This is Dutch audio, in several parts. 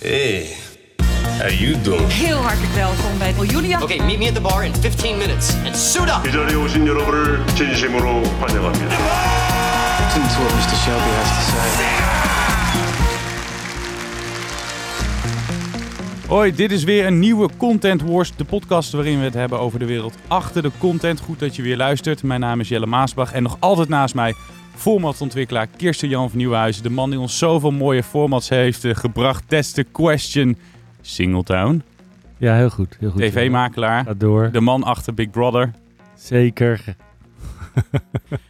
Hey, how you doing? Heel hartelijk welkom bij Julia. Okay, meet me at the bar in 15 minutes and suit up. 이 자리에 오신 여러분을 진심으로 환영합니다. Listen to what Mr. Shelby has to say. Hoi, dit is weer een nieuwe Content Wars, de podcast waarin we het hebben over de wereld achter de content. Goed dat je weer luistert. Mijn naam is Jelle Maasbach en nog altijd naast mij formatontwikkelaar Kirsten Jan van Nieuwenhuizen. De man die ons zoveel mooie formats heeft eh, gebracht. Test the question. Singletown. Ja, heel goed. Heel goed TV-makelaar. Ga door. De man achter Big Brother. Zeker.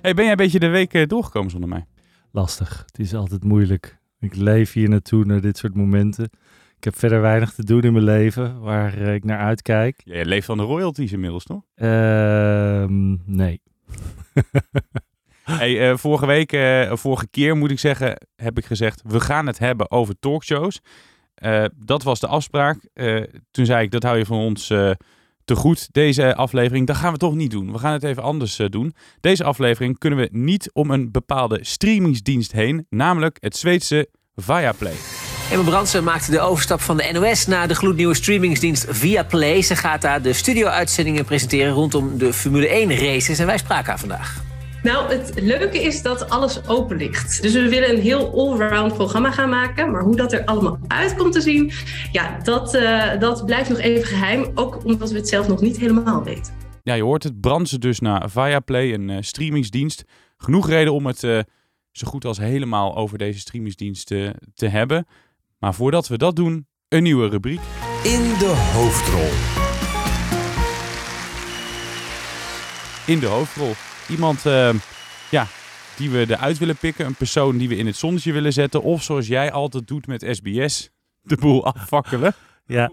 Hey, ben jij een beetje de week eh, doorgekomen zonder mij? Lastig. Het is altijd moeilijk. Ik leef hier naartoe, naar dit soort momenten. Ik heb verder weinig te doen in mijn leven waar eh, ik naar uitkijk. Jij leeft van de royalties inmiddels, toch? Ehm, nee. Eh, vorige week, eh, vorige keer moet ik zeggen, heb ik gezegd, we gaan het hebben over talkshows. Eh, dat was de afspraak. Toen zei ik, dat hou je van ons te goed, deze aflevering. Dat gaan we toch niet doen. We gaan het even anders doen. Deze aflevering kunnen we niet om een bepaalde streamingsdienst heen, namelijk het Zweedse Viaplay. Emma Brandsen maakte de overstap van de NOS naar de gloednieuwe streamingsdienst Viaplay. Ze gaat daar de studio-uitzendingen presenteren rondom de Formule 1 races. En wij spraken haar vandaag. Nou, het leuke is dat alles open ligt. Dus we willen een heel allround programma gaan maken. Maar hoe dat er allemaal uit komt te zien, ja, dat, eh, dat blijft nog even geheim. Ook omdat we het zelf nog niet helemaal weten. Ja, je hoort het, brandsen dus naar Viaplay, een eh, streamingsdienst. Genoeg reden om het eh, zo goed als helemaal over deze streamingsdienst te hebben. Maar voordat we dat doen, een nieuwe rubriek. In de hoofdrol. in de hoofdrol. Iemand eh, ja, die we eruit willen pikken. Een persoon die we in het zonnetje willen zetten. Of zoals jij altijd doet met SBS, de boel afvakkelen. Ja.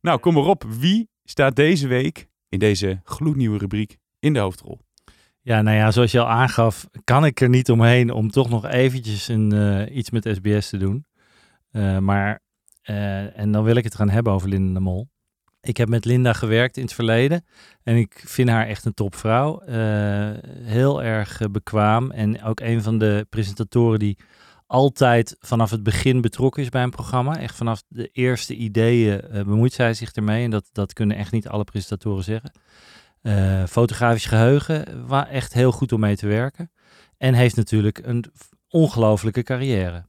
Nou, kom maar op. Wie staat deze week in deze gloednieuwe rubriek in de hoofdrol? Ja, nou ja, zoals je al aangaf, kan ik er niet omheen om toch nog eventjes een, eh, iets met SBS te doen. Eh, maar, eh, en dan wil ik het gaan hebben over Linda de Mol. Ik heb met Linda gewerkt in het verleden en ik vind haar echt een topvrouw. Eh, heel erg eh, bekwaam en ook een van de presentatoren die altijd vanaf het begin betrokken is bij een programma. Echt vanaf de eerste ideeën eh, bemoeit zij zich ermee en dat, dat kunnen echt niet alle presentatoren zeggen. Eh, fotografisch geheugen, wa- echt heel goed om mee te werken. En heeft natuurlijk een ongelofelijke carrière.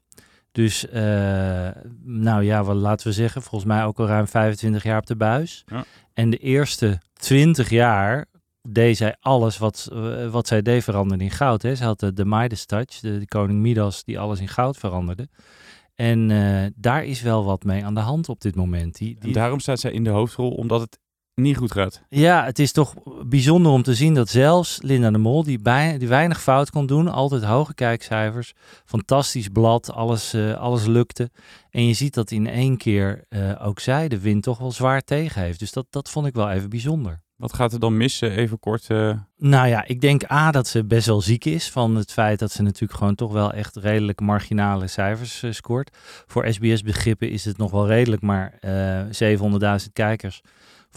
Dus, eh, nou ja, wat laten we zeggen, volgens mij ook al ruim 25 jaar op de buis. Ja. En de eerste 20 jaar deed zij alles wat, eh, wat zij deed veranderde in goud. Hè. Ze had de, de Midas touch, de, de koning Midas, die alles in goud veranderde. En eh, daar is wel wat mee aan de hand op dit moment. Die, En die, daarom staat zij in de hoofdrol, omdat het niet goed gaat. ja, het is toch bijzonder om te zien dat zelfs Linda de Mol, die, bij, die weinig fout kon doen, altijd hoge kijkcijfers, fantastisch blad, alles, eh, alles lukte. En je ziet dat in één keer eh, ook zij de wind toch wel zwaar tegen heeft. Dus dat, dat vond ik wel even bijzonder. Wat gaat er dan mis? Eh, Even kort. eh, Nou ja, ik denk A dat ze best wel ziek is van het feit dat ze natuurlijk gewoon toch wel echt redelijk marginale cijfers scoort. Voor SBS begrippen is het nog wel redelijk, maar eh 700.000 kijkers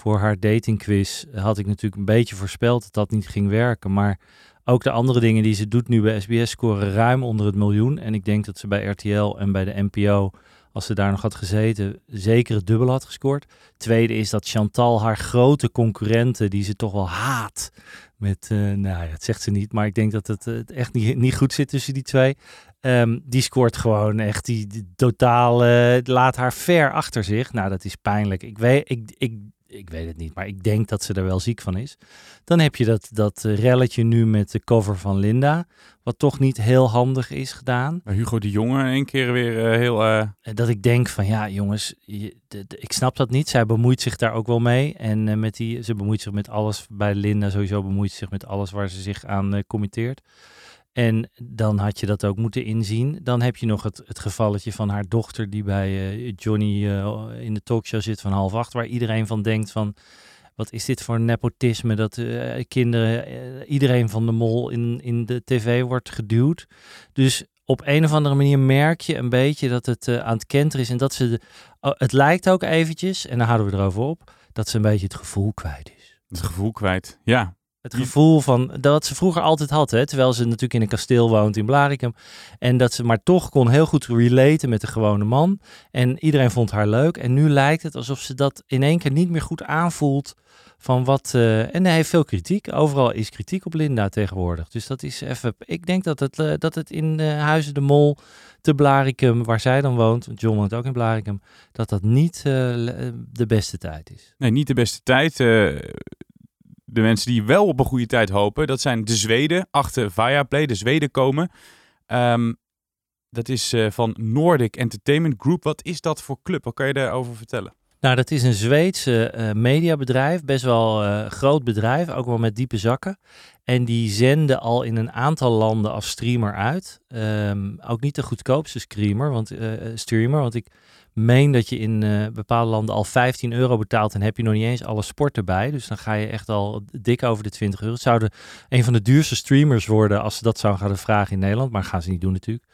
voor haar datingquiz had ik natuurlijk een beetje voorspeld dat dat niet ging werken. Maar ook de andere dingen die ze doet nu bij SBS scoren ruim onder het miljoen. En ik denk dat ze bij RTL en bij de NPO, als ze daar nog had gezeten, zeker het dubbel had gescoord. Tweede is dat Chantal haar grote concurrenten, die ze toch wel haat, met, eh, nou ja, dat zegt ze niet, maar ik denk dat het, eh, echt niet, niet goed zit tussen die twee. Ehm, die scoort gewoon echt, die, die totaal, laat haar ver achter zich. Nou, dat is pijnlijk. Ik weet, ik, ik, ik weet het niet, maar ik denk dat ze er wel ziek van is. Dan heb je dat, dat eh, relletje nu met de cover van Linda, wat toch niet heel handig is gedaan. Hugo de Jonge één keer weer eh, heel... eh, Dat ik denk van ja, jongens, je- de- de- ik snap dat niet. Zij bemoeit zich daar ook wel mee. En met die, ze bemoeit zich met alles bij Linda. Sowieso bemoeit ze zich met alles waar ze zich aan committeert. En dan had je dat ook moeten inzien. Dan heb je nog het, het gevalletje van haar dochter die bij eh, Johnny eh, in de talkshow zit van half acht. Waar iedereen van denkt van, wat is dit voor nepotisme dat eh, kinderen, iedereen van de mol in, in de tv wordt geduwd. Dus op een of andere manier merk je een beetje dat het aan het kenteren is. En dat ze, oh, het lijkt ook eventjes, en dan houden we erover op, dat ze een beetje het gevoel kwijt is. het gevoel kwijt. Ja. Het gevoel van dat ze vroeger altijd had, hè, terwijl ze natuurlijk in een kasteel woont in Blaricum. En dat ze maar toch kon heel goed relaten met de gewone man. En iedereen vond haar leuk. En nu lijkt het alsof ze dat in één keer niet meer goed aanvoelt. Van wat, eh, en hij heeft veel kritiek. Overal is kritiek op Linda tegenwoordig. Dus dat is even. Ik denk dat het, eh, dat het in uh, Huizen de Mol, te Blaricum, waar zij dan woont, John woont ook in Blaricum, dat dat niet de beste tijd is. Nee, niet de beste tijd de mensen die wel op een goede tijd hopen, dat zijn de Zweden achter Viaplay. De Zweden komen. Um, dat is uh, van Nordic Entertainment Group. Wat is dat voor club? Wat kan je daarover vertellen? Nou, dat is een Zweedse uh, mediabedrijf, best wel uh, groot bedrijf, ook wel met diepe zakken. En die zenden al in een aantal landen als streamer uit. Um, ook niet de goedkoopste streamer, want, streamer, want ik meen dat je in bepaalde landen al 15 euro betaalt en heb je nog niet eens alle sport erbij. Dus dan ga je echt al dik over de 20 euro. Het zouden een van de duurste streamers worden als ze dat zouden gaan vragen in Nederland. Maar gaan ze niet doen natuurlijk.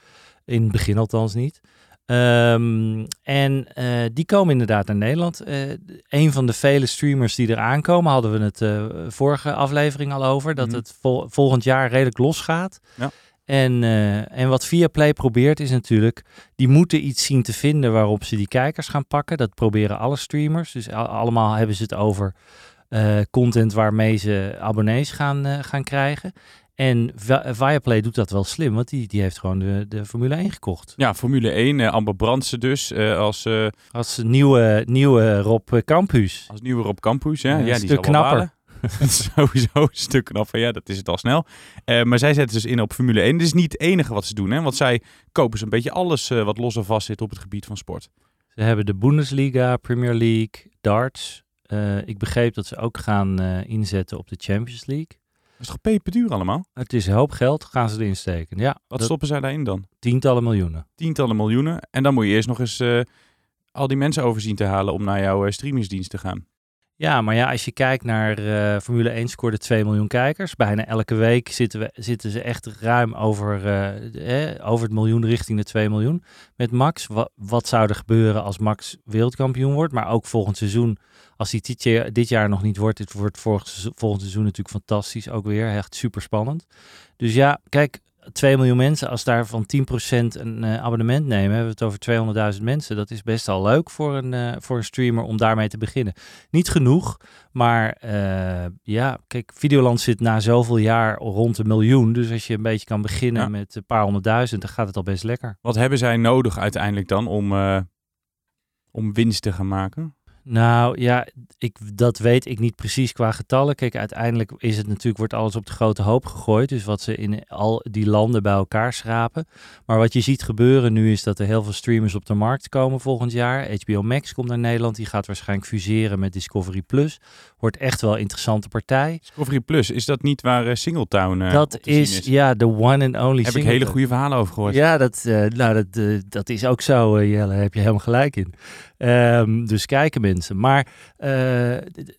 In het begin althans niet. Um, en uh, die komen inderdaad naar Nederland. Uh, een van de vele streamers die er aankomen, hadden we het uh, vorige aflevering al over. Dat mm -hmm. het vol volgend jaar redelijk losgaat. Ja. En, en wat Viaplay probeert is natuurlijk, die moeten iets zien te vinden waarop ze die kijkers gaan pakken. Dat proberen alle streamers. Dus allemaal hebben ze het over content waarmee ze abonnees gaan, gaan krijgen. En Viaplay doet dat wel slim, want die, die heeft gewoon de, de Formule 1 gekocht. Ja, Formule 1, uh, Amber Brandsen dus, uh, als... Uh, als nieuwe, nieuwe Rob Campus. Als nieuwe Rob Campus, ja. ja, die is knapper. Sowieso een stuk knapper. Ja, dat is het al snel. Maar zij zetten dus in op Formule 1. Dit is niet het enige wat ze doen. Hè? Want zij kopen een beetje alles wat los en vast zit op het gebied van sport. Ze hebben de Bundesliga, Premier League, darts. Ik begreep dat ze ook gaan inzetten op de Champions League. Dat is toch peperduur allemaal? Het is een hoop geld, gaan ze erin steken. Ja, wat dat... stoppen zij daarin dan? Tientallen miljoenen. Tientallen miljoenen. En dan moet je eerst nog eens al die mensen overzien te halen om naar jouw streamingsdienst te gaan. Ja, maar ja, als je kijkt naar uh, Formule 1 scoorde 2 miljoen kijkers. Bijna elke week zitten, we, zitten ze echt ruim over, eh, over het miljoen richting de 2 miljoen. Met Max, wat, zou er gebeuren als Max wereldkampioen wordt? Maar ook volgend seizoen, als hij dit jaar, dit jaar nog niet wordt, dit wordt volgend seizoen natuurlijk fantastisch ook weer. Echt super spannend. Dus ja, kijk, 2 miljoen mensen, als daar van 10% een uh, abonnement nemen, hebben we het over 200.000 mensen. Dat is best al leuk voor een, uh, voor een streamer om daarmee te beginnen. Niet genoeg, maar uh, ja, kijk, Videoland zit na zoveel jaar rond een miljoen. Dus als je een beetje kan beginnen ja. met een paar honderdduizend, dan gaat het al best lekker. Wat hebben zij nodig uiteindelijk dan om, om winst te gaan maken? Nou ja, ik, dat weet ik niet precies qua getallen. Kijk, uiteindelijk is het natuurlijk, wordt alles op de grote hoop gegooid. Dus wat ze in al die landen bij elkaar schrapen. Maar wat je ziet gebeuren nu is dat er heel veel streamers op de markt komen volgend jaar. HBO Max komt naar Nederland. Die gaat waarschijnlijk fuseren met Discovery Plus. Wordt echt wel een interessante partij. Discovery Plus, is dat niet waar uh, Singletown uh, Dat is, is, ja, de one and only Heb ik hele goede verhalen over gehoord. Ja, dat, uh, nou, dat, dat is ook zo, Jelle. Daar heb je helemaal gelijk in. Um, dus kijken mensen. Maar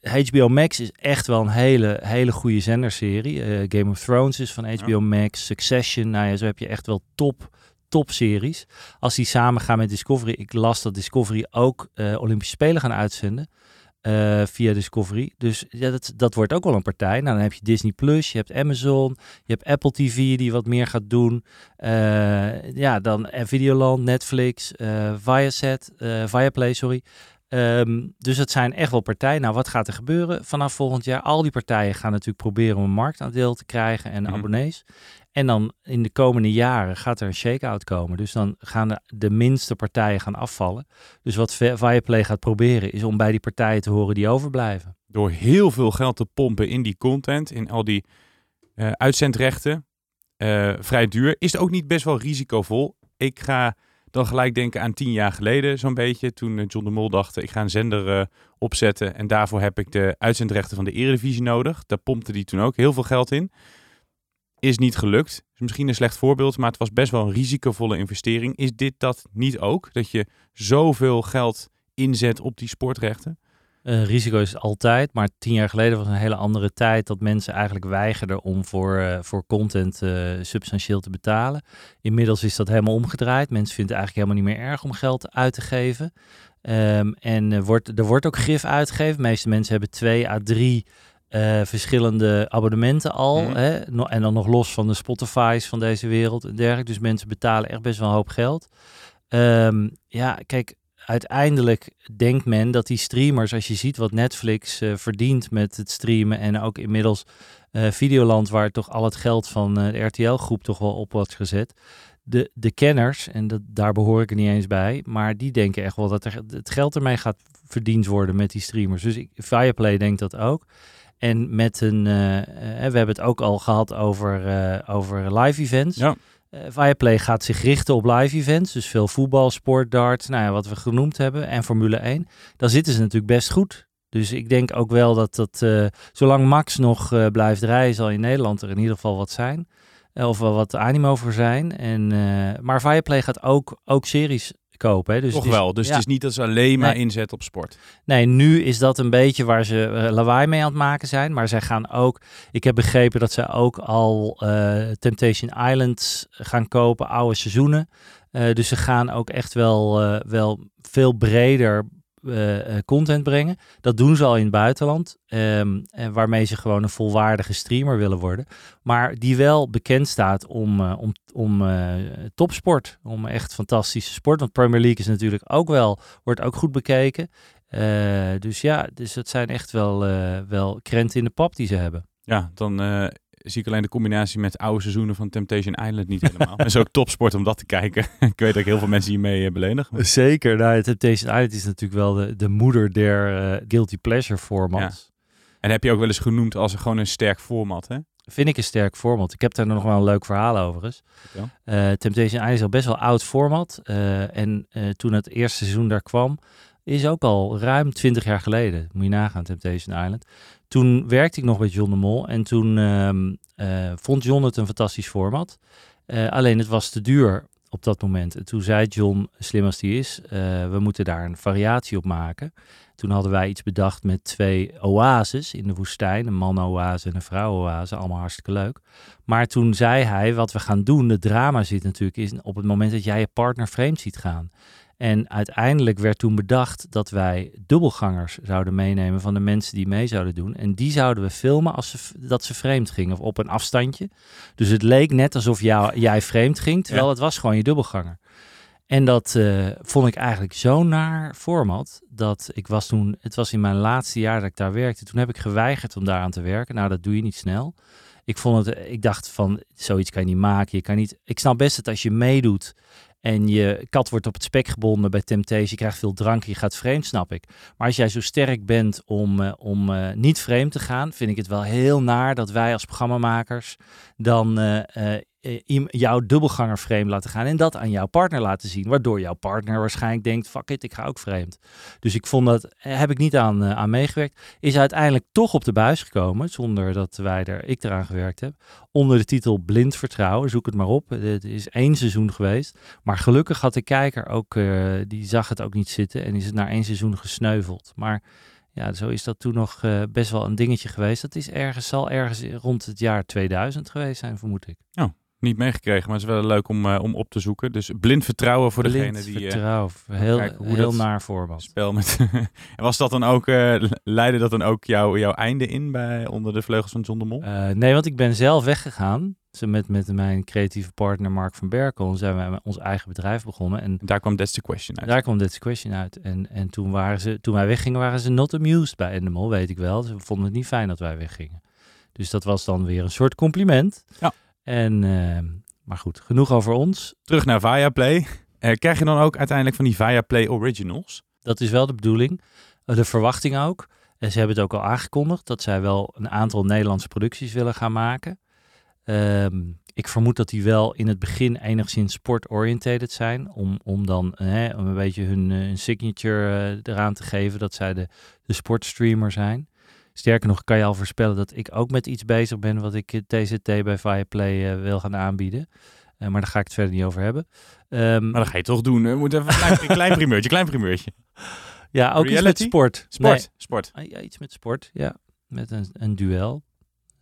HBO Max is echt wel een hele, hele goede zenderserie. Game of Thrones is van HBO ja. Max. Succession, nou ja, zo heb je echt wel top topseries. Als die samen gaan met Discovery. Ik las dat Discovery ook uh, Olympische Spelen gaan uitzenden. Uh, via Discovery. Dus ja, dat, dat wordt ook wel een partij. Nou, dan heb je Disney Plus, je hebt Amazon, je hebt Apple TV die wat meer gaat doen. Uh, ja, dan Videoland, Netflix, Viasat, Viaplay, sorry. Um, dus het zijn echt wel partijen. Nou, wat gaat er gebeuren vanaf volgend jaar? Al die partijen gaan natuurlijk proberen om een marktaandeel te krijgen en mm. abonnees. En dan in de komende jaren gaat er een shake-out komen. Dus dan gaan de, de, minste partijen gaan afvallen. Dus wat Viaplay gaat proberen is om bij die partijen te horen die overblijven. Door heel veel geld te pompen in die content, in al die uh, uitzendrechten, uh, vrij duur, is het ook niet best wel risicovol. Ik ga dan gelijk denken aan tien jaar geleden zo'n beetje, toen John de Mol dacht, ik ga een zender uh, opzetten en daarvoor heb ik de uitzendrechten van de Eredivisie nodig. Daar pompte die toen ook heel veel geld in is niet gelukt. Is misschien een slecht voorbeeld, maar het was best wel een risicovolle investering. Is dit dat niet ook? Dat je zoveel geld inzet op die sportrechten? Uh, risico is altijd, maar tien jaar geleden was een hele andere tijd dat mensen eigenlijk weigerden om voor, uh, voor content uh, substantieel te betalen. Inmiddels is dat helemaal omgedraaid. Mensen vinden het eigenlijk helemaal niet meer erg om geld uit te geven. Um, en wordt, er wordt ook grif uitgegeven. De meeste mensen hebben twee à drie eh, verschillende abonnementen al. Mhm. Hè? En dan nog los van de Spotify's van deze wereld en dergelijke. Dus mensen betalen echt best wel een hoop geld. Ehm, ja, kijk, uiteindelijk denkt men dat die streamers, als je ziet wat Netflix eh, verdient met het streamen en ook inmiddels eh, Videoland, waar toch al het geld van eh, de RTL-groep toch wel op wordt gezet. De, de kenners, en dat, daar behoor ik er niet eens bij, maar die denken echt wel dat er, het geld ermee gaat verdiend worden met die streamers. Dus ik, Viaplay denkt dat ook. En met een, we hebben het ook al gehad over, over live events. Ja. Eh, Viaplay gaat zich richten op live events. Dus veel voetbal, sport, darts, nou ja, wat we genoemd hebben. En Formule 1. Dan zitten ze natuurlijk best goed. Dus ik denk ook wel dat dat, eh, zolang Max nog eh, blijft rijden, zal in Nederland er in ieder geval wat zijn. Of wel wat animo voor zijn. En, maar Viaplay gaat ook, ook series kopen. Hè? Dus Toch is- wel. Dus ja. het is niet dat ze alleen maar Nee. inzetten op sport. Nee, nu is dat een beetje waar ze eh, lawaai mee aan het maken zijn. Maar zij gaan ook. Ik heb begrepen dat zij ook al eh, Temptation Islands gaan kopen, oude seizoenen. Eh, dus ze gaan ook echt wel, wel veel breder eh, eh, content brengen. Dat doen ze al in het buitenland. ehm, en waarmee ze gewoon een volwaardige streamer willen worden. Maar die wel bekend staat om, eh, om, om topsport. Om echt fantastische sport. Want Premier League is natuurlijk ook wel, wordt ook goed bekeken. Dus ja, dus het zijn echt wel, wel krenten in de pap die ze hebben. Ja, dan zie ik alleen de combinatie met oude seizoenen van Temptation Island niet helemaal. Het is ook topsport om dat te kijken. ik weet dat ik heel veel mensen hiermee uh, beledig. Zeker. Nou, Temptation Island is natuurlijk wel de, de moeder der uh, guilty pleasure formats. Ja. En heb je ook wel eens genoemd als gewoon een sterk format, hè? Vind ik een sterk format. Ik heb daar nog wel een leuk verhaal over eens. Uh, Temptation Island is al best wel oud format. Uh, en uh, toen het eerste seizoen daar kwam, is ook al ruim 20 jaar geleden. Moet je nagaan, Temptation Island. Toen werkte ik nog bij John de Mol. En toen uh, vond John het een fantastisch format. Uh, alleen het was te duur op dat moment. En toen zei John, slim als die is, uh, we moeten daar een variatie op maken. Toen hadden wij iets bedacht met twee oases in de woestijn. Een man-oase en een vrouw-oase. Allemaal hartstikke leuk. Maar toen zei hij, wat we gaan doen, de drama zit natuurlijk in op het moment dat jij je partner vreemd ziet gaan. En uiteindelijk werd toen bedacht dat wij dubbelgangers zouden meenemen van de mensen die mee zouden doen. En die zouden we filmen als ze, dat ze vreemd gingen of op een afstandje. Dus het leek net alsof jou, jij vreemd ging, terwijl ja. het was gewoon je dubbelganger. En dat uh, vond ik eigenlijk zo naar format dat ik was toen, het was in mijn laatste jaar dat ik daar werkte. Toen heb ik geweigerd om daaraan te werken. Nou, dat doe je niet snel. Ik vond het, ik dacht van, zoiets kan je niet maken. Je kan niet, ik snap best dat als je meedoet en je kat wordt op het spek gebonden bij Temptation, je krijgt veel drank, je gaat vreemd, snap ik. Maar als jij zo sterk bent om, uh, om uh, niet vreemd te gaan, vind ik het wel heel naar dat wij als programmamakers dan uh, jouw dubbelganger vreemd laten gaan en dat aan jouw partner laten zien, waardoor jouw partner waarschijnlijk denkt, fuck it, ik ga ook vreemd. Dus ik vond dat, heb ik niet aan, aan meegewerkt, is uiteindelijk toch op de buis gekomen, zonder dat wij er, ik eraan gewerkt heb, onder de titel Blind Vertrouwen, zoek het maar op. Het is één seizoen geweest, maar gelukkig had de kijker ook, die zag het ook niet zitten en is het na één seizoen gesneuveld. Maar ja, zo is dat toen nog best wel een dingetje geweest. Dat is ergens, zal ergens rond het jaar 2000 geweest zijn, vermoed ik. Oh, niet meegekregen, maar het is wel leuk om, uh, om op te zoeken. Dus blind vertrouwen voor blind degene die... vertrouwen, heel, hoe heel naar voorbeeld. Spel met... en was dat dan ook, uh, leidde dat dan ook jou, jouw einde in bij, onder de vleugels van John de Mol? nee, want ik ben zelf weggegaan met, met mijn creatieve partner Mark van Berkel zijn we ons eigen bedrijf begonnen. En daar kwam That's the Question uit. Daar kwam That's the Question uit. En, en toen, waren ze, toen wij weggingen, waren ze not amused bij Endemol, weet ik wel. Ze vonden het niet fijn dat wij weggingen. Dus dat was dan weer een soort compliment. Ja. En, uh, maar goed, genoeg over ons. Terug naar Viaplay. Uh, krijg je dan ook uiteindelijk van die Viaplay Originals? Dat is wel de bedoeling. Uh, de verwachting ook. En ze hebben het ook al aangekondigd dat zij wel een aantal Nederlandse producties willen gaan maken. Um, ik vermoed dat die wel in het begin enigszins sport-orientated zijn. Om, om dan hè, om een beetje hun, hun signature uh, eraan te geven dat zij de, de sportstreamer zijn. Sterker nog kan je al voorspellen dat ik ook met iets bezig ben wat ik TZT bij Viaplay uh, wil gaan aanbieden. Uh, maar daar ga ik het verder niet over hebben. Um, maar dat ga je toch doen. We moeten even een klein, klein primeurtje, klein primeurtje. Ja, ook Reality? iets met sport. Sport, nee. sport. Ja, iets met sport, ja. Met een, een duel.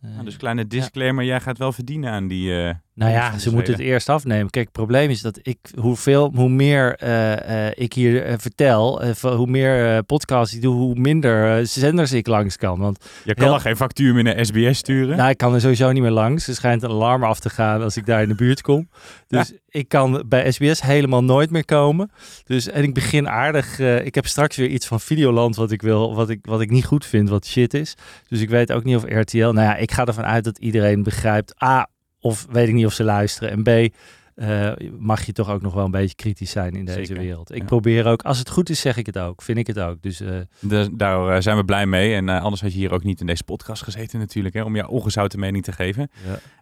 Nou, dus kleine disclaimer, ja. jij gaat wel verdienen aan die, uh, Nou ja, ze moeten het eerst afnemen. Kijk, het probleem is dat ik, hoeveel, hoe meer eh, eh, ik hier eh, vertel, hoe meer podcasts ik doe, hoe minder zenders ik langs kan. Want Je kan Heel- nog geen factuur meer naar SBS sturen. nou, ik kan er sowieso niet meer langs. Er schijnt een alarm af te gaan als ik daar in de buurt kom. Dus ik kan bij SBS helemaal nooit meer komen. Dus, en ik begin aardig. ik heb straks weer iets van Videoland wat ik wil, wat ik, wat ik niet goed vind, wat shit is. Dus ik weet ook niet of RTL. Nou ja, ik ga ervan uit dat iedereen begrijpt. A, of weet ik niet of ze luisteren. En B, eh, mag je toch ook nog wel een beetje kritisch zijn in deze Zeker, wereld. Ik ja. probeer ook, als het goed is, zeg ik het ook. Vind ik het ook. Dus eh, Dus daar eh, zijn we blij mee. En anders had je hier ook niet in deze podcast gezeten natuurlijk, hè, om jouw ongezouten mening te geven.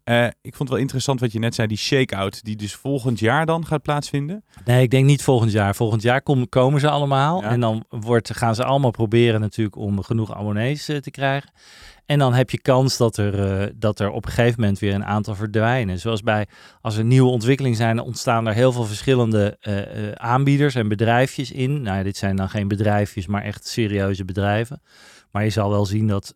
Ja. Ik vond het wel interessant wat je net zei, die shake-out, die dus volgend jaar dan gaat plaatsvinden. Nee, ik denk niet volgend jaar. Volgend jaar kom- komen ze allemaal. Ja. En dan wordt, gaan ze allemaal proberen natuurlijk om genoeg abonnees te krijgen. En dan heb je kans dat er, eh, dat er op een gegeven moment weer een aantal verdwijnen. Zoals bij, als er nieuwe ontwikkelingen zijn, ontstaan er heel veel verschillende eh, eh, aanbieders en bedrijfjes in. Nou ja, dit zijn dan geen bedrijfjes, maar echt serieuze bedrijven. Maar je zal wel zien dat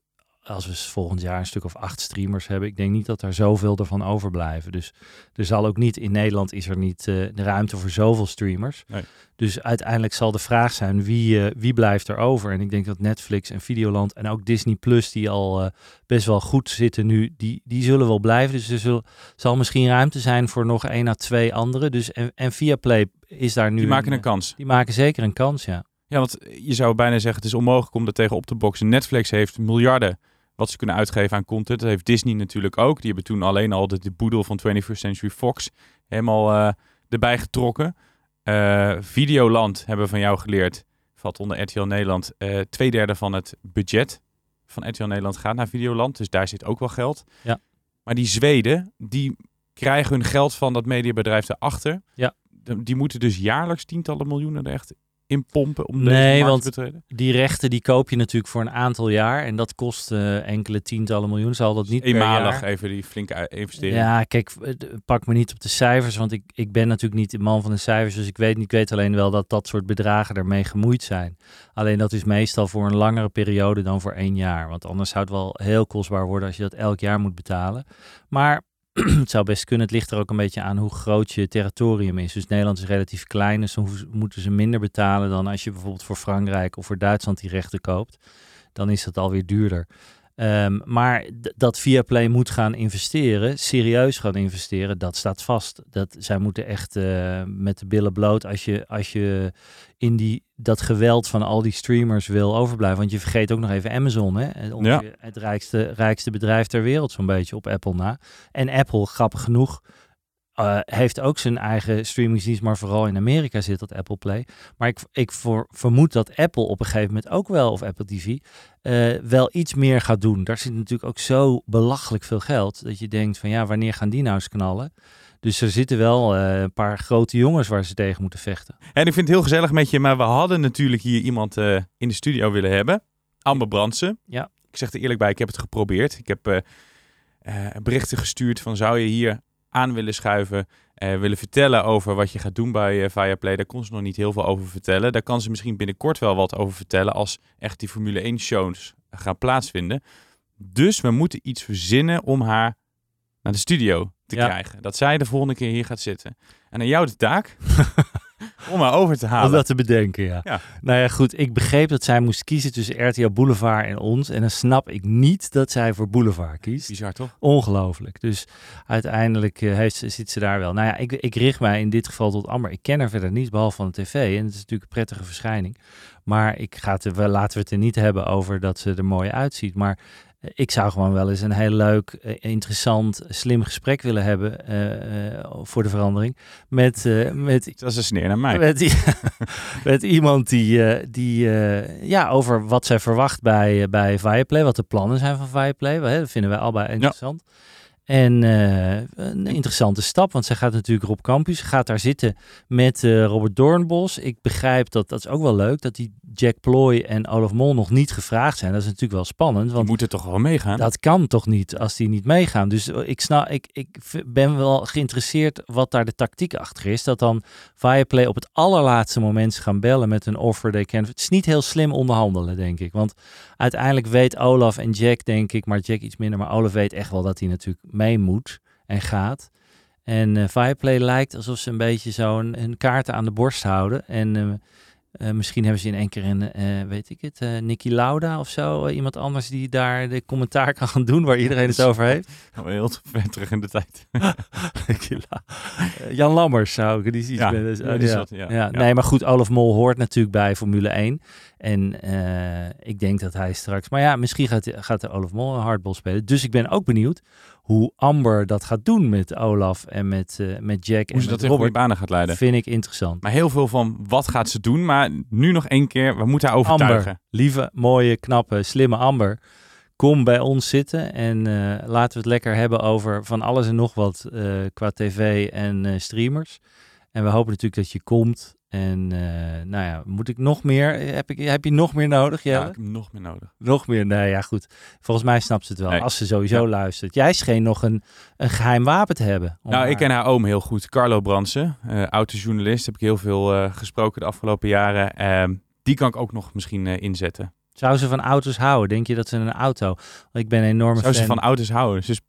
als we volgend jaar een stuk of acht streamers hebben, ik denk niet dat er zoveel ervan overblijven. Dus er zal ook niet, in Nederland is er niet eh, de ruimte voor zoveel streamers. Nee. Dus uiteindelijk zal de vraag zijn wie, eh, wie blijft er over. En ik denk dat Netflix en Videoland en ook Disney Plus, die al eh, best wel goed zitten nu, die, die zullen wel blijven. Dus er zul- zal misschien ruimte zijn voor nog één à twee andere. Dus en, en Viaplay is daar nu. Die maken een kans. Die maken zeker een kans, ja. Ja, want je zou bijna zeggen, het is onmogelijk om er tegen op te boksen. Netflix heeft miljarden wat ze kunnen uitgeven aan content. Dat heeft Disney natuurlijk ook. Die hebben toen alleen al de, de boedel van 21st Century Fox helemaal eh, erbij getrokken. Eh, Videoland hebben we van jou geleerd, valt onder RTL Nederland. eh twee derde van het budget van RTL Nederland gaat naar Videoland. Dus daar zit ook wel geld. Ja. Maar die Zweden, die krijgen hun geld van dat mediabedrijf erachter. Ja. Die moeten dus jaarlijks tientallen miljoenen er echt in pompen om Nee, deze want te betreden. Die rechten die koop je natuurlijk voor een aantal jaar. En dat kost eh, enkele tientallen miljoen. Zal dat niet per Eenmalig even die flinke investering. Ja, kijk, eh, pak me niet op de cijfers, want ik, ik ben natuurlijk niet de man van de cijfers, dus ik weet, niet, ik weet alleen wel dat dat soort bedragen ermee gemoeid zijn. Alleen dat is meestal voor een langere periode dan voor één jaar, want anders zou het wel heel kostbaar worden als je dat elk jaar moet betalen. Maar het zou best kunnen, het ligt er ook een beetje aan hoe groot je territorium is. Dus Nederland is relatief klein, dus moeten ze minder betalen dan als je bijvoorbeeld voor Frankrijk of voor Duitsland die rechten koopt. Dan is dat alweer duurder. Ehm, maar dat Viaplay moet gaan investeren, serieus gaan investeren, dat staat vast. Dat, zij moeten echt eh, met de billen bloot als je, als je in die, dat geweld van al die streamers wil overblijven. Want je vergeet ook nog even Amazon, hè? Eh, ongeveer het rijkste, rijkste bedrijf ter wereld zo'n beetje op Apple na. En Apple, grappig genoeg, eh, heeft ook zijn eigen streamingsdienst, maar vooral in Amerika zit dat Apple Play. Maar ik, ik voor, vermoed dat Apple op een gegeven moment ook wel, of Apple TV, eh, wel iets meer gaat doen. Daar zit natuurlijk ook zo belachelijk veel geld, dat je denkt van ja, wanneer gaan die nou eens knallen? Dus er zitten wel eh, een paar grote jongens waar ze tegen moeten vechten. En ik vind het heel gezellig met je, maar we hadden natuurlijk hier iemand eh, in de studio willen hebben. Amber Brandsen. Ja. Ik zeg er eerlijk bij, ik heb het geprobeerd. Ik heb eh, berichten gestuurd van zou je hier aan willen schuiven, willen vertellen over wat je gaat doen bij Viaplay. Daar kon ze nog niet heel veel over vertellen. Daar kan ze misschien binnenkort wel wat over vertellen als echt die Formule 1 shows gaan plaatsvinden. Dus we moeten iets verzinnen om haar naar de studio te Ja. krijgen. Dat zij de volgende keer hier gaat zitten. En aan jou de taak om haar over te Om halen. dat te bedenken, ja. Ja. Nou ja, goed. Ik begreep dat zij moest kiezen tussen RTL Boulevard en ons. En dan snap ik niet dat zij voor Boulevard kiest. Bizar toch? Ongelooflijk. Dus uiteindelijk eh, heeft, ze- zit ze daar wel. Nou ja, ik, ik richt mij in dit geval tot Amber. Ik ken haar verder niet, behalve van de tv. En het is natuurlijk een prettige verschijning. Maar ik ga het wel- laten we het er niet hebben over dat ze er mooi uitziet. Maar ik zou gewoon wel eens een heel leuk, eh, interessant, slim gesprek willen hebben. eh, eh, voor de verandering. Met, met Dat is een sneer naar mij. met, iemand die, die ja, over wat zij verwacht bij, bij Viaplay, wat de plannen zijn van. Wel, hè, Dat vinden wij allebei interessant. En een interessante stap, want zij gaat natuurlijk Rob Campus, gaat daar zitten met Robert Doornbos. Ik begrijp dat, dat is ook wel leuk, dat die Jack Ploy en Olaf Mol nog niet gevraagd zijn. Dat is natuurlijk wel spannend, Die want moeten toch wel meegaan? dat kan toch niet als die niet meegaan. Dus eh, ik, snap, ik, ben wel geïnteresseerd wat daar de tactiek achter is. Dat dan Viaplay op het allerlaatste moment ze gaan bellen met een offer. They can. Het is niet heel slim onderhandelen, denk ik. Want uiteindelijk weet Olaf en Jack, denk ik, maar Jack iets minder. Maar Olaf weet echt wel dat hij natuurlijk mee moet en gaat. En eh Viaplay lijkt alsof ze een beetje zo'n hun kaarten aan de borst houden. En eh, eh, misschien hebben ze in één keer een, eh, weet ik het, eh Nicky Lauda of zo. iemand anders die daar de commentaar kan gaan doen waar iedereen het over heeft. Gaan we heel ver terug in de tijd. Jan Lammers zou ik, die is iets Ja, dus, ja, oh, ja. ja, Ja, ja. Nee, maar goed, Olaf Mol hoort natuurlijk bij Formule 1. En ik denk dat hij straks... Maar ja, misschien gaat, gaat de Olaf Mol een hardball spelen. Dus ik ben ook benieuwd hoe Amber dat gaat doen met Olaf en met, eh, met Jack Hoe en ze met dat in Robert. banen gaat leiden. Vind ik interessant. Maar heel veel van wat gaat ze doen. Maar nu nog één keer, we moeten haar overtuigen. Amber, lieve, mooie, knappe, slimme Amber. Kom bij ons zitten en eh, laten we het lekker hebben over van alles en nog wat eh, qua tv en streamers. En we hopen natuurlijk dat je komt. En eh, nou ja, moet ik nog meer? Heb, ik, heb je nog meer nodig, Ja, Jelle? ik heb nog meer nodig. Nog meer? Nee, ja goed. Volgens mij snapt ze het wel. Nee. Als ze sowieso Ja. luistert. Jij scheen nog een, een geheim wapen te hebben. Nou, ik haar- ken haar oom heel goed, Carlo Bransen, eh autojournalist. Heb ik heel veel eh, gesproken de afgelopen jaren. Ehm, die kan ik ook nog misschien eh, inzetten. Zou ze van auto's houden? Denk je dat ze een auto... Ik ben een enorme Zou ze van auto's houden? Ze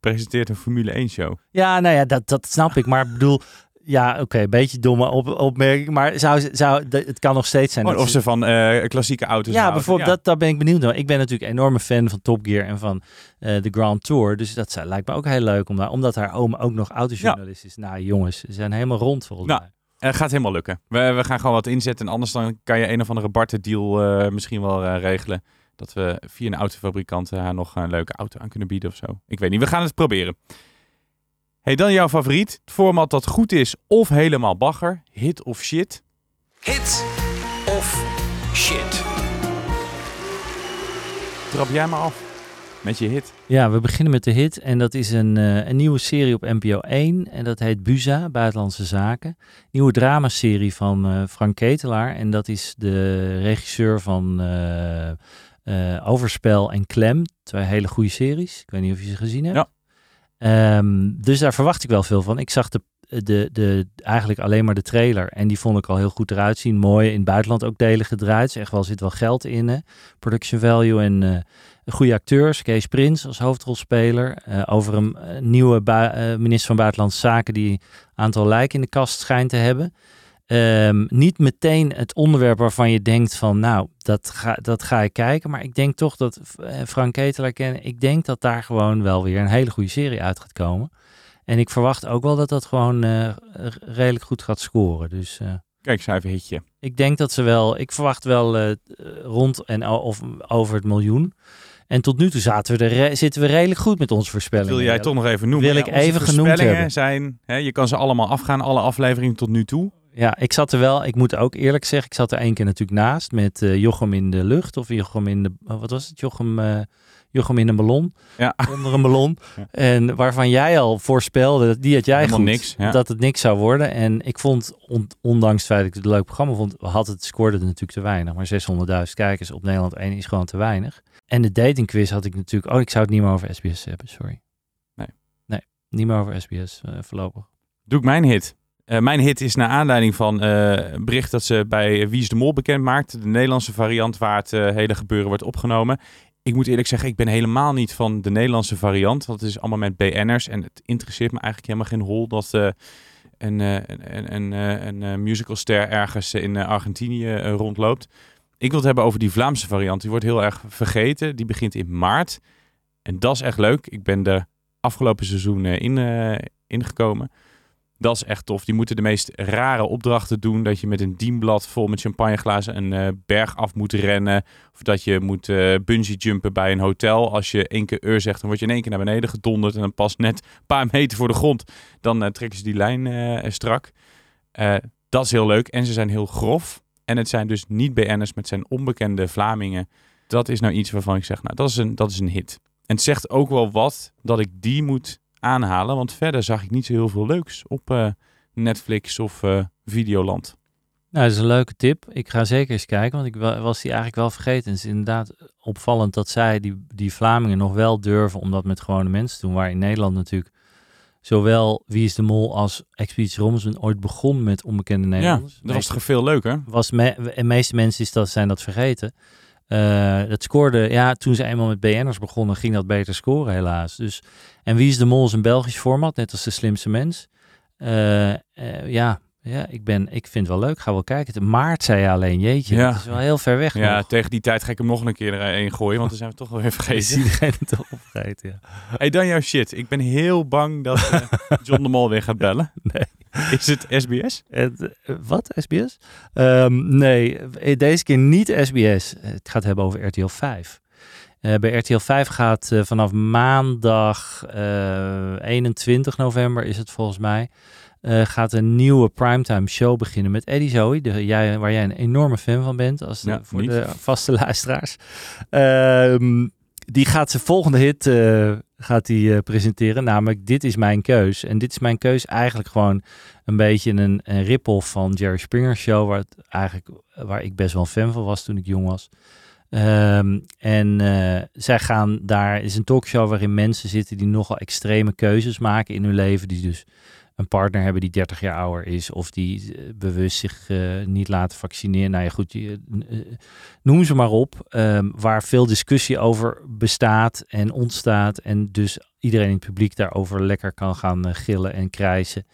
presenteert een Formule 1 show. Ja, nou ja, dat, dat snap ik. Maar ik bedoel, ja, oké, een beetje domme op, opmerking. Maar zou, zou, het kan nog steeds zijn. Oh, of ze van eh, klassieke auto's ja, houden. bijvoorbeeld, Dat, daar ben ik benieuwd naar. Ik ben natuurlijk een enorme fan van Top Gear en van eh, de Grand Tour. Dus dat zou- lijkt me ook heel leuk, om omdat haar oom ook nog autojournalist is. Nou, jongens, ze zijn helemaal rond volgens Nou, mij. Het gaat helemaal lukken. We, we gaan gewoon wat inzetten. En anders dan kan je een of andere Barten deal eh, misschien wel eh, regelen. Dat we via een autofabrikant eh, haar nog een leuke auto aan kunnen bieden of zo. Ik weet niet, we gaan het proberen. Hey, dan jouw favoriet. Het format dat goed is of helemaal bagger. Hit of shit. Hit of shit? Trap jij maar af met je hit. Ja, we beginnen met de hit. En dat is een, eh, een nieuwe serie op NPO 1. En dat heet Buza, Buitenlandse Zaken. Nieuwe dramaserie van eh, Frank Ketelaar. En dat is de regisseur van eh, eh, Overspel en Klem. Twee hele goede series. Ik weet niet of je ze gezien hebt. Ja. Ehm, dus daar verwacht ik wel veel van. Ik zag de, de, de, eigenlijk alleen maar de trailer. En die vond ik al heel goed eruit zien. Mooi. In het buitenland ook delen gedraaid. Dus wel zit wel geld in. Hè? Production value en eh, goede acteurs. Kees Prins als hoofdrolspeler. eh, over een eh, nieuwe minister van Buitenlandse Zaken die een aantal lijken in de kast schijnt te hebben. Ehm, niet meteen het onderwerp waarvan je denkt van nou, dat ga, dat ga ik kijken. Maar ik denk toch dat eh, Frank Ketelaar kennen. Ik denk dat daar gewoon wel weer een hele goede serie uit gaat komen. En ik verwacht ook wel dat dat gewoon eh, redelijk goed gaat scoren. Dus eh, Kijk, cijfer hitje. ik denk dat ze wel, ik verwacht wel rond en of over het miljoen. En tot nu toe zaten we er, zitten we redelijk goed met onze voorspellingen. Wil jij toch nog even noemen? Wil ik even genoemd hebben. zijn, hè, je kan ze allemaal afgaan, alle afleveringen tot nu toe. Ja, ik zat er wel, ik moet ook eerlijk zeggen, ik zat er één keer natuurlijk naast met eh, Jochem in de lucht of Jochem in de, oh, wat was het, Jochem, eh, Jochem in een ballon, Ja. onder een ballon. Ja. En waarvan jij al voorspelde, die had jij Helemaal goed, niks, ja. dat het niks zou worden. En ik vond, on- ondanks het feit dat ik het een leuk programma vond, had het, scoorde het natuurlijk te weinig. Maar 600.000 kijkers op Nederland 1 is gewoon te weinig. En de datingquiz had ik natuurlijk, oh ik zou het niet meer over SBS hebben, sorry. Nee. Nee, niet meer over SBS eh, voorlopig. Doe ik mijn hit. Eh, mijn hit is naar aanleiding van eh, een bericht dat ze bij Wie is de Mol bekend maakt. De Nederlandse variant waar het eh, hele gebeuren wordt opgenomen. Ik moet eerlijk zeggen, ik ben helemaal niet van de Nederlandse variant. Het is allemaal met BN'ers. En het interesseert me eigenlijk helemaal geen hol dat een, een, een, een, musicalster ergens in Argentinië rondloopt. Ik wil het hebben over die Vlaamse variant. Die wordt heel erg vergeten. Die begint in maart. En dat is echt leuk. Ik ben er afgelopen seizoen in, ingekomen. Dat is echt tof. Die moeten de meest rare opdrachten doen. Dat je met een dienblad vol met champagneglazen een eh, berg af moet rennen. Of dat je moet eh bungee jumpen bij een hotel. Als je één keer ur zegt, dan word je in één keer naar beneden gedonderd. En dan pas net een paar meter voor de grond. Dan eh, trekken ze die lijn strak. Dat is heel leuk. En ze zijn heel grof. En het zijn dus niet BN'ers, het zijn onbekende Vlamingen. Dat is nou iets waarvan ik zeg, nou, dat is een, dat is een hit. En het zegt ook wel wat dat ik die moet aanhalen. Want verder zag ik niet zo heel veel leuks op eh, Netflix of eh, Videoland. Nou, dat is een leuke tip. Ik ga zeker eens kijken, want ik wa- was die eigenlijk wel vergeten. Het is inderdaad opvallend dat zij, die, die Vlamingen, nog wel durven om dat met gewone mensen te doen. Waar in Nederland natuurlijk zowel Wie is de Mol als Expeditie Robinson ooit begon met onbekende Ja, Nederlanders. dat was toch veel leuker? was me, de meeste mensen is dat, zijn dat vergeten. Eh, dat scoorde, ja, toen ze eenmaal met BN'ers begonnen, ging dat beter scoren helaas. Dus, en Wie is de Mol is een Belgisch format, net als de slimste mens. Eh, eh, ja, ja ik, ben, ik vind het wel leuk, ga wel kijken. De maart zei je alleen, jeetje, Ja. dat is wel heel ver weg Ja, nog. tegen die tijd ga ik hem nog een keer erin gooien, want dan zijn we toch wel weer vergeten. iedereen het toch opgegeten, ja. Hey, dan jouw shit. Ik ben heel bang dat John de Mol weer gaat bellen. Nee. Is het SBS? Het, wat, SBS? Ehm, nee, eh, deze keer niet SBS. Het gaat hebben over RTL 5. Eh, bij RTL 5 gaat eh, vanaf maandag eh, 21 november is het volgens mij. gaat een nieuwe primetime show beginnen met Eddie Zoe, de, jij, waar jij een enorme fan van bent, als de- Ja, voor niet. de vaste luisteraars. Ehm, die gaat zijn volgende hit gaat die, eh, presenteren, namelijk Dit is mijn keus. En Dit is mijn keus eigenlijk gewoon een beetje een, een rip-off van Jerry Springer Show, waar, eigenlijk, waar ik best wel een fan van was toen ik jong was. Ehm, en eh, zij gaan daar, is een talkshow waarin mensen zitten die nogal extreme keuzes maken in hun leven, die dus een partner hebben die 30 jaar ouder is of die eh, bewust zich eh, niet laten vaccineren. Nou ja, goed, je, eh, noem ze maar op. ehm, waar veel discussie over bestaat en ontstaat. En dus iedereen in het publiek daarover lekker kan gaan gillen en krijsen.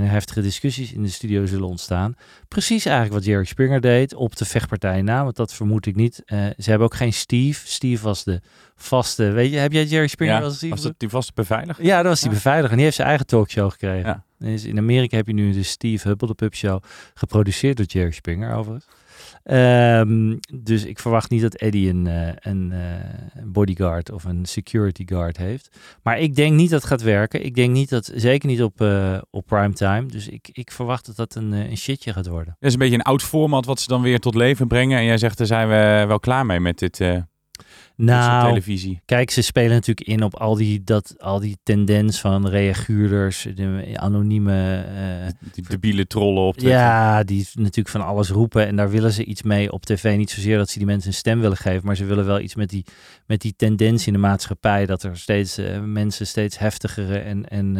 En heftige discussies in de studio zullen ontstaan. Precies eigenlijk wat Jerry Springer deed op de vechtpartij na. Want dat vermoed ik niet. Eh, ze hebben ook geen Steve. Steve was de vaste... Weet je, heb jij Jerry Springer Ja, wel eens gezien? was dat die vaste beveiliger? Ja, dat was die Ja. beveiliger. En die heeft zijn eigen talkshow gekregen. Ja. In Amerika heb je nu de Steve Hubble, de Pub Show, geproduceerd door Jerry Springer overigens. Ehm, dus ik verwacht niet dat Eddie een, eh, een, eh, een bodyguard of een security guard heeft. Maar ik denk niet dat het gaat werken. Ik denk niet dat, zeker niet op, eh op primetime. Dus ik, ik verwacht dat dat een, een shitje gaat worden. Dat is een beetje een oud format wat ze dan weer tot leven brengen. En jij zegt, daar zijn we wel klaar mee met dit, soort Nou, televisie. Kijk, ze spelen natuurlijk in op al die, dat, al die tendens van reaguurders, de anonieme... eh, Die debiele trollen op Twitter. Ja, die natuurlijk van alles roepen. En daar willen ze iets mee op tv. Niet zozeer dat ze die mensen een stem willen geven. Maar ze willen wel iets met die, met die tendens in de maatschappij. Dat er steeds eh, mensen steeds heftigere en, en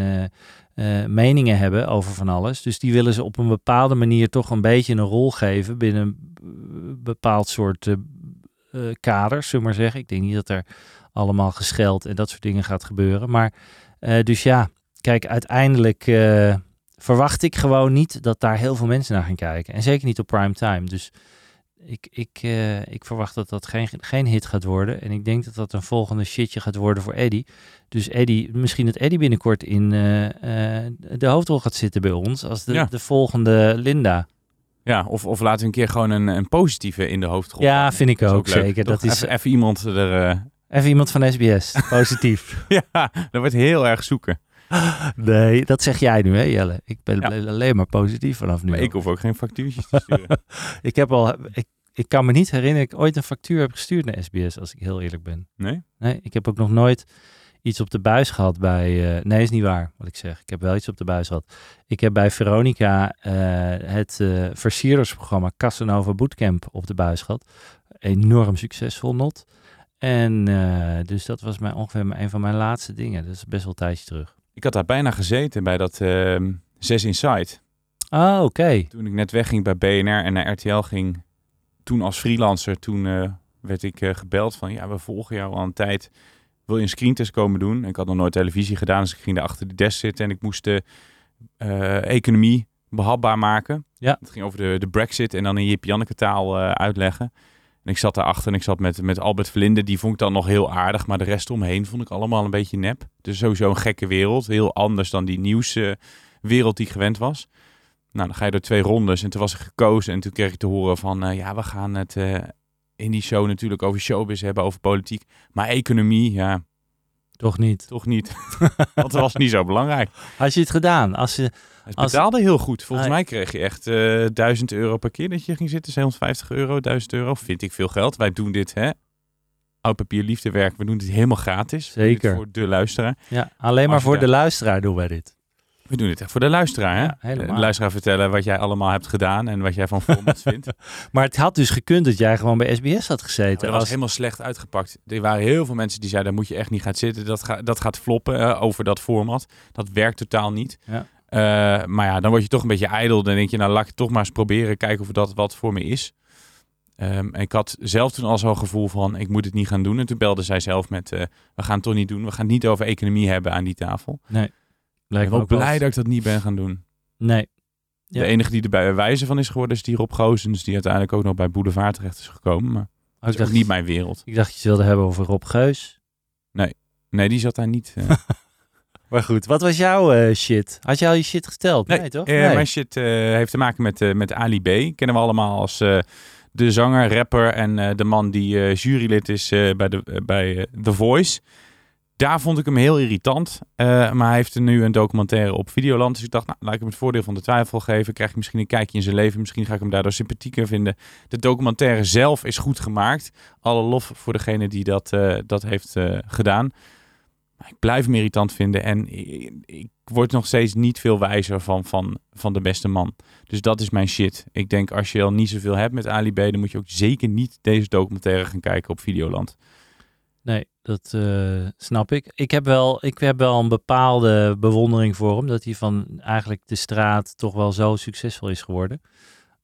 eh, meningen hebben over van alles. Dus die willen ze op een bepaalde manier toch een beetje een rol geven. Binnen een bepaald soort kaders, zullen we maar zeggen. Ik denk niet dat er allemaal gescheld en dat soort dingen gaat gebeuren. Maar eh, dus ja, kijk, uiteindelijk eh, verwacht ik gewoon niet dat daar heel veel mensen naar gaan kijken. En zeker niet op prime time. Dus ik, ik, eh, ik verwacht dat dat geen, geen hit gaat worden. En ik denk dat dat een volgende shitje gaat worden voor Eddie. Dus Eddie, misschien dat Eddie binnenkort in eh, eh, de hoofdrol gaat zitten bij ons. Als de, Ja. de volgende Linda. Ja, of, of laten we een keer gewoon een, een positieve in de hoofdrol. Ja, vind ik ook, zeker. toch? Dat is- even, iemand er... eh, Even iemand van SBS. Positief. ja, dat wordt heel erg zoeken. nee, dat zeg jij nu, hè Jelle? Ik ben Ja. alleen maar positief vanaf nu. Maar ik hoef ook geen factuurtjes te sturen. Ik heb al, ik, ik kan me niet herinneren dat ik ooit een factuur heb gestuurd naar SBS, als ik heel eerlijk ben. Nee? Nee, ik heb ook nog nooit iets op de buis gehad bij. eh, nee, is niet waar wat ik zeg. Ik heb wel iets op de buis gehad. Ik heb bij Veronica eh, het eh versierdersprogramma Casanova Bootcamp op de buis gehad. Enorm succesvol, not. En dus dat was mijn, ongeveer mijn- een van mijn laatste dingen. Dat is best wel een tijdje terug. Ik had daar bijna gezeten bij dat ehm 6 Inside. Ah, oké. Toen ik net wegging bij BNR en naar RTL ging, toen als freelancer, toen werd ik gebeld van, ja, we volgen jou al een tijd. Wil je een screentest komen doen? Ik had nog nooit televisie gedaan, dus ik ging daar achter de desk zitten en ik moest de eh, economie behapbaar maken. Ja. Het ging over de, de brexit en dan in Jip Janneke taal eh, uitleggen. En ik zat daarachter en ik zat met, met Albert Verlinde. Die vond ik dan nog heel aardig, maar de rest omheen vond ik allemaal een beetje nep. Dus sowieso een gekke wereld. Heel anders dan die nieuwswereld die ik gewend was. Nou, dan ga je door twee rondes en toen was ik gekozen. En toen kreeg ik te horen van, eh, ja, we gaan het in die show natuurlijk over showbiz hebben, over politiek. Maar economie, ja, Toch niet. toch niet. Want dat was niet zo belangrijk. Had je het gedaan? Als je, Het Als- betaalde heel goed. Volgens Ah, mij kreeg je echt eh 1000 euro per keer dat je ging zitten. 750 euro, 1000 euro. Vind ik veel geld. Wij doen dit, hè. Oud papier liefdewerk. We doen dit helemaal gratis. Dit Zeker. Voor de luisteraar. ja, alleen maar je voor de luisteraar doen wij dit. We doen dit echt voor de luisteraar, hè. Ja. De luisteraar vertellen wat jij allemaal hebt gedaan en wat jij van formats vindt. Maar het had dus gekund dat jij gewoon bij SBS had gezeten. dat was als- helemaal slecht uitgepakt. Er waren heel veel mensen die zeiden, daar moet je echt niet gaan zitten. Dat, gaat dat gaat floppen eh, over dat format. Dat werkt totaal niet. Ja. Eh, maar ja, dan word je toch een beetje ijdel. Dan denk je, nou laat ik het toch maar eens proberen. Kijken of dat wat voor me is. Ehm, en ik had zelf toen al zo'n gevoel van, ik moet het niet gaan doen. En toen belde zij zelf met, eh, we gaan het toch niet doen. We gaan het niet over economie hebben aan die tafel. Nee. Ik ben wel blij dat ik dat niet ben gaan doen. Nee. Ja. De enige die er bij wijze van is geworden is die Rob Goosens, die uiteindelijk ook nog bij Boulevard terecht is gekomen. Maar Oh, dat is dacht, niet mijn wereld. ik dacht je het wilde hebben over Rob Geus. Nee, die zat daar niet. eh. Maar goed, wat was jouw eh, shit? Had je al je shit gesteld? Nee, toch? Eh, Mijn shit heeft te maken met, met Ali B. Kennen we allemaal als de zanger, rapper en de man die jurylid is bij, de, bij The Voice. Daar vond ik hem heel irritant. eh, maar hij heeft er nu een documentaire op Videoland. Dus ik dacht, nou, laat ik hem het voordeel van de twijfel geven. Krijg ik misschien een kijkje in zijn leven. Misschien ga ik hem daardoor sympathieker vinden. De documentaire zelf is goed gemaakt. Alle lof voor degene die dat, eh, dat heeft eh, gedaan. Maar ik blijf hem irritant vinden. En ik, word nog steeds niet veel wijzer van, van, van de beste man. Dus dat is mijn shit. Ik denk als je al niet zoveel hebt met Ali dan moet je ook zeker niet deze documentaire gaan kijken op Videoland. Nee, dat eh, snap ik. Ik heb, wel, ik heb wel een bepaalde bewondering voor hem. Dat hij van eigenlijk de straat toch wel zo succesvol is geworden.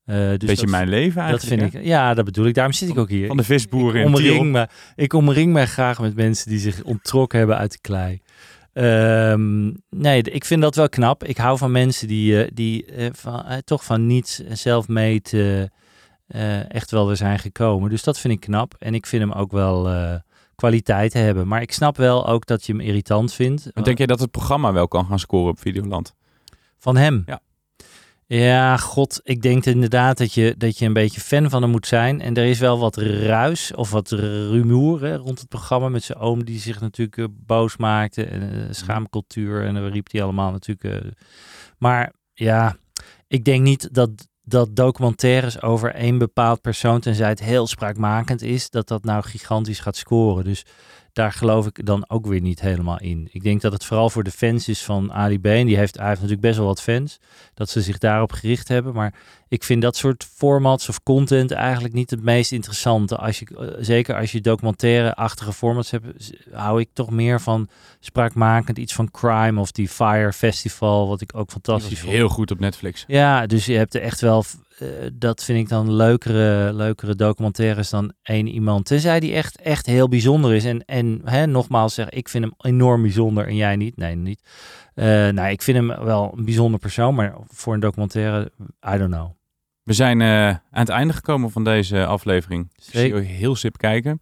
Eh, dus Beetje dat, mijn leven Dat eigenlijk. vind ik. Ja, dat bedoel ik. Daarom zit ik ook hier. Van de visboeren ik in omring, me, ik omring mij graag met mensen die zich onttrokken hebben uit de klei. Ehm, nee, ik vind dat wel knap. Ik hou van mensen die, eh, die van, toch van niets zelf meet eh, eh, echt wel weer zijn gekomen. Dus dat vind ik knap. En ik vind hem ook wel kwaliteiten hebben. Maar ik snap wel ook dat je hem irritant vindt. Maar Denk jij dat het programma wel kan gaan scoren op Videoland? Van hem? Ja. Ja, god, ik denk inderdaad dat je, dat je een beetje fan van hem moet zijn. En er is wel wat ruis of wat rumoer hè, rond het programma met zijn oom die zich natuurlijk eh, boos maakte. En eh, schaamcultuur en dan riep hij allemaal natuurlijk. eh. maar ja, ik denk niet dat, dat documentaires over één bepaald persoon, tenzij het heel spraakmakend is, dat dat nou gigantisch gaat scoren. Dus daar geloof ik dan ook weer niet helemaal in. Ik denk dat het vooral voor de fans is van Ali B. Die heeft, heeft natuurlijk best wel wat fans. Dat ze zich daarop gericht hebben. Maar ik vind dat soort formats of content eigenlijk niet het meest interessante. Als je, eh, zeker als je documentaire-achtige formats hebt, hou ik toch meer van spraakmakend. Iets van Crime of die Fire Festival, wat ik ook fantastisch vond. heel goed op Netflix. Ja, dus je hebt er echt wel, eh, dat vind ik dan leukere, leukere documentaires dan één iemand. Tenzij die echt, echt heel bijzonder is. En, en hè, nogmaals zeg, ik vind hem enorm bijzonder en jij niet. Nee, niet. Eh nou, ik vind hem wel een bijzonder persoon, maar voor een documentaire, I don't know. We zijn eh, aan het einde gekomen van deze aflevering. Zie Zeker. heel sip kijken.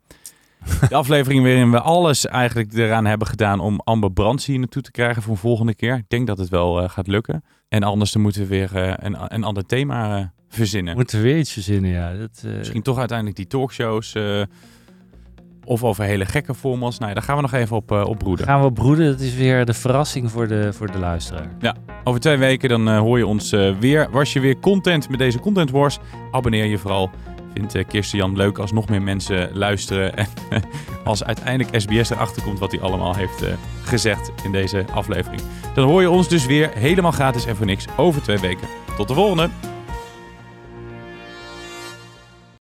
De aflevering waarin we alles eigenlijk eraan hebben gedaan om Amber Brands hier naartoe te krijgen voor een volgende keer. Ik denk dat het wel eh, gaat lukken. En anders dan moeten we weer eh, een, een ander thema verzinnen. Moeten we weer iets verzinnen, ja. Dat, Misschien toch uiteindelijk die talkshows. Of over hele gekke formats. Nou, ja, daar gaan we nog even op, eh op broeden. gaan we broeden. Dat is weer de verrassing voor de, voor de luisteraar. Ja, over twee weken dan eh, hoor je ons eh, weer. Was je weer content met deze Content Wars? Abonneer je vooral. Vindt uh, Kirsten Jan leuk als nog meer mensen luisteren. En als uiteindelijk SBS erachter komt wat hij allemaal heeft gezegd in deze aflevering. Dan hoor je ons dus weer helemaal gratis en voor niks over twee weken. Tot de volgende!